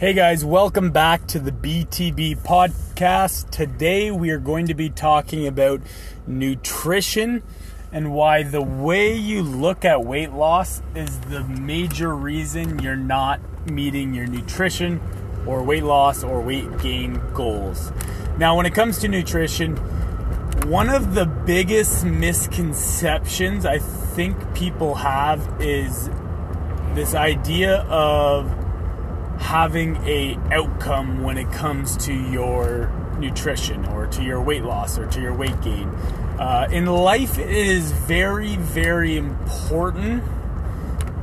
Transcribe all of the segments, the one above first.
Hey guys, welcome back to the BTB podcast. Today we are going to be talking about nutrition and why the way you look at weight loss is the major reason you're not meeting your nutrition or weight loss or weight gain goals. Now, when it comes to nutrition, one of the biggest misconceptions I think people have is this idea of having a outcome when it comes to your nutrition or to your weight loss or to your weight gain. Uh, in life, it is very, very important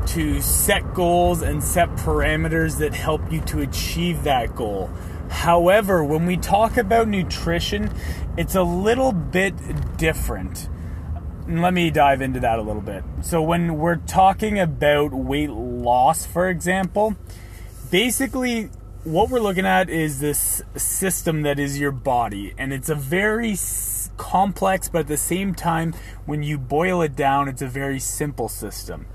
to set goals and set parameters that help you to achieve that goal. However, when we talk about nutrition, it's a little bit different. let me dive into that a little bit. So, when we're talking about weight loss, for example, basically what we're looking at is this system that is your body and it's a very complex but at the same time when you boil it down it's a very simple system.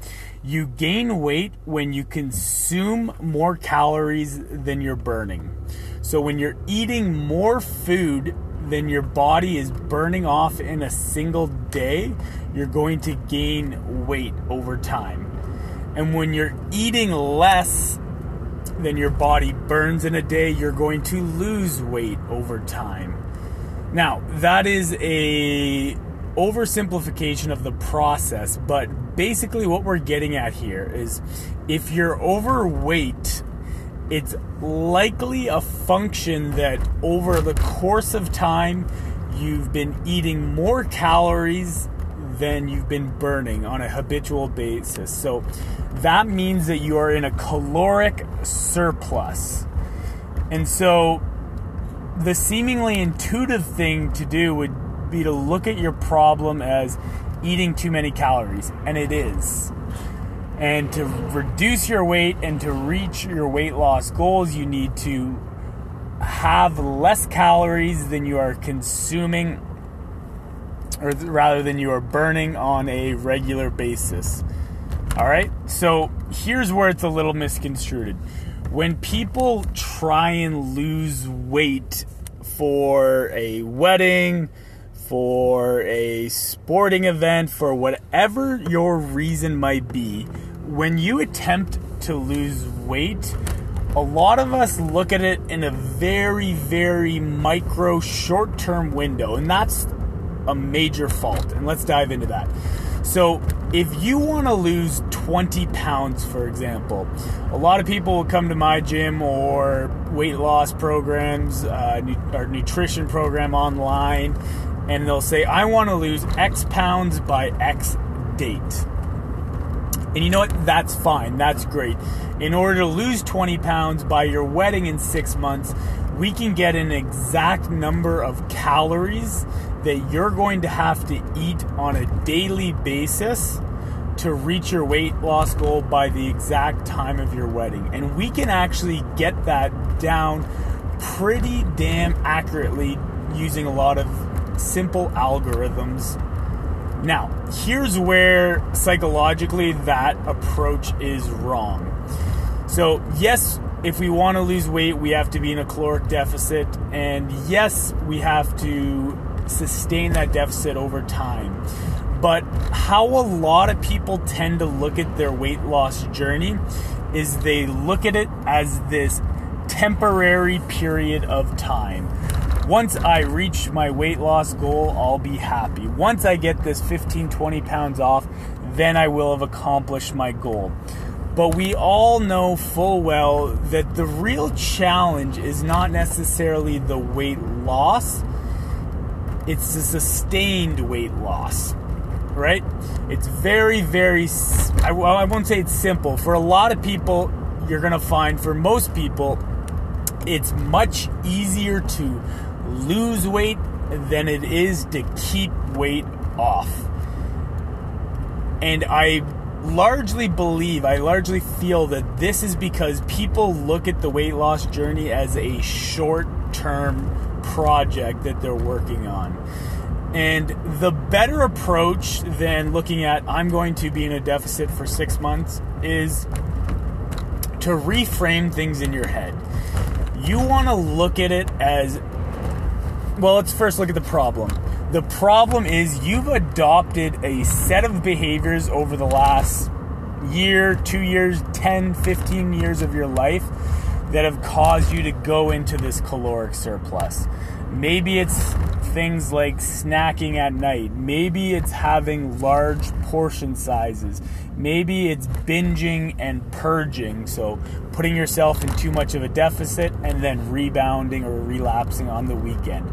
You gain weight when you consume more calories than you're burning. So when you're eating more food than your body is burning off in a single day you're going to gain weight over time. And when you're eating less than your body burns in a day, you're going to lose weight over time. Now, that is a oversimplification of the process, but basically what we're getting at here is if you're overweight, it's likely a function that over the course of time you've been eating more calories than you've been burning on a habitual basis. So that means that you are in a caloric surplus. And so the seemingly intuitive thing to do would be to look at your problem as eating too many calories, and it is. And to reduce your weight and to reach your weight loss goals, you need to have less calories than you are consuming or rather than you are burning on a regular basis. All right, so here's where it's a little misconstrued. When people try and lose weight for a wedding, for a sporting event, for whatever your reason might be, when you attempt to lose weight, a lot of us look at it in a very, very micro short term window, and that's a major fault. And let's dive into that. So, if you want to lose 20 pounds, for example, a lot of people will come to my gym or weight loss programs uh, or nutrition program online, and they'll say, I want to lose X pounds by X date. And you know what? That's fine. That's great. In order to lose 20 pounds by your wedding in six months, we can get an exact number of calories that you're going to have to eat on a daily basis to reach your weight loss goal by the exact time of your wedding. And we can actually get that down pretty damn accurately using a lot of simple algorithms. Now, here's where psychologically that approach is wrong. So, yes, if we want to lose weight, we have to be in a caloric deficit. And yes, we have to sustain that deficit over time. But how a lot of people tend to look at their weight loss journey is they look at it as this temporary period of time. Once I reach my weight loss goal, I'll be happy. Once I get this 15, 20 pounds off, then I will have accomplished my goal. But we all know full well that the real challenge is not necessarily the weight loss, it's the sustained weight loss, right? It's very, very, I, well, I won't say it's simple. For a lot of people, you're going to find, for most people, it's much easier to lose weight than it is to keep weight off. And I largely believe, I largely feel that this is because people look at the weight loss journey as a short term project that they're working on. And the better approach than looking at, I'm going to be in a deficit for six months, is to reframe things in your head. You want to look at it as well, let's first look at the problem. The problem is you've adopted a set of behaviors over the last year, two years, 10, 15 years of your life that have caused you to go into this caloric surplus. Maybe it's things like snacking at night. Maybe it's having large portion sizes. Maybe it's binging and purging, so putting yourself in too much of a deficit and then rebounding or relapsing on the weekend.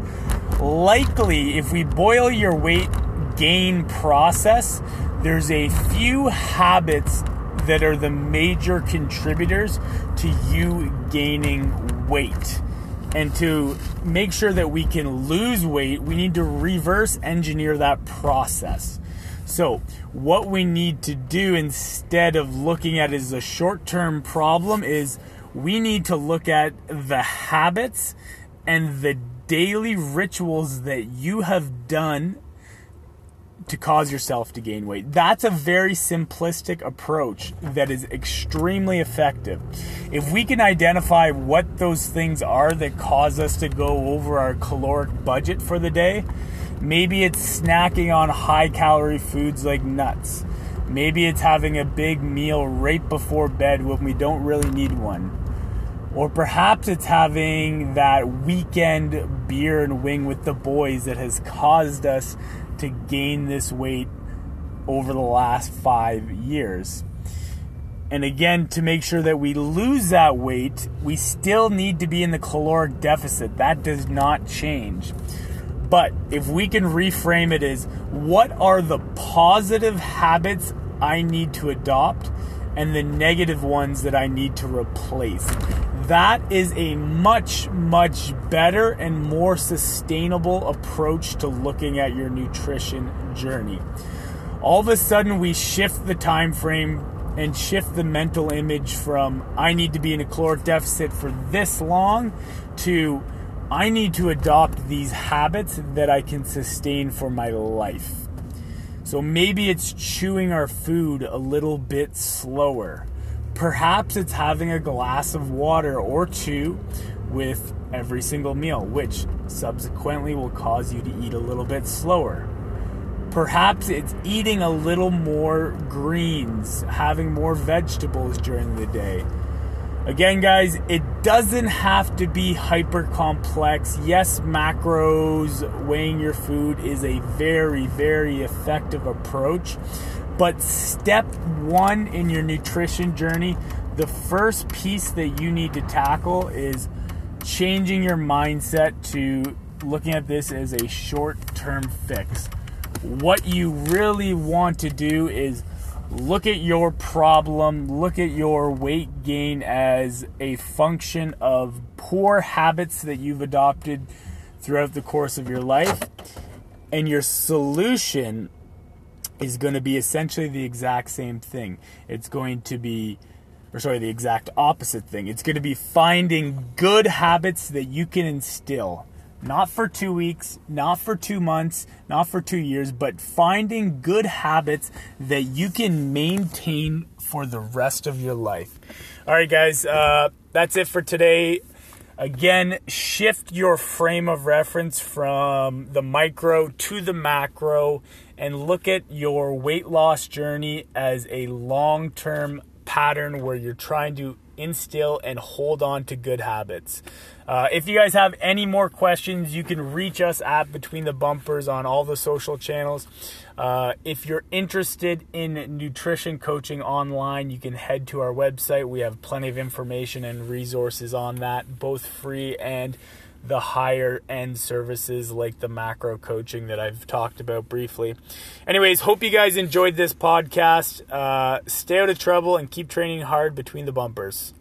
Likely, if we boil your weight gain process, there's a few habits that are the major contributors to you gaining weight. And to make sure that we can lose weight, we need to reverse engineer that process. So, what we need to do instead of looking at as a short term problem is we need to look at the habits and the daily rituals that you have done to cause yourself to gain weight. That's a very simplistic approach that is extremely effective. If we can identify what those things are that cause us to go over our caloric budget for the day, maybe it's snacking on high calorie foods like nuts. Maybe it's having a big meal right before bed when we don't really need one. Or perhaps it's having that weekend beer and wing with the boys that has caused us to gain this weight over the last five years. And again, to make sure that we lose that weight, we still need to be in the caloric deficit. That does not change. But if we can reframe it as what are the positive habits I need to adopt and the negative ones that I need to replace, that is a much, much better and more sustainable approach to looking at your nutrition journey. All of a sudden, we shift the time frame and shift the mental image from I need to be in a caloric deficit for this long to I need to adopt these habits that I can sustain for my life. So maybe it's chewing our food a little bit slower. Perhaps it's having a glass of water or two with every single meal, which subsequently will cause you to eat a little bit slower. Perhaps it's eating a little more greens, having more vegetables during the day. Again, guys, it doesn't have to be hyper complex. Yes, macros, weighing your food is a very, very effective approach. But step one in your nutrition journey, the first piece that you need to tackle is changing your mindset to looking at this as a short term fix. What you really want to do is look at your problem, look at your weight gain as a function of poor habits that you've adopted throughout the course of your life. And your solution is going to be essentially the exact same thing. It's going to be, or sorry, the exact opposite thing. It's going to be finding good habits that you can instill. Not for two weeks, not for two months, not for two years, but finding good habits that you can maintain for the rest of your life. All right, guys, uh, that's it for today. Again, shift your frame of reference from the micro to the macro and look at your weight loss journey as a long term pattern where you're trying to instill and hold on to good habits. Uh, if you guys have any more questions, you can reach us at Between the Bumpers on all the social channels. Uh, if you're interested in nutrition coaching online, you can head to our website. We have plenty of information and resources on that, both free and the higher end services like the macro coaching that I've talked about briefly. Anyways, hope you guys enjoyed this podcast. Uh, stay out of trouble and keep training hard between the bumpers.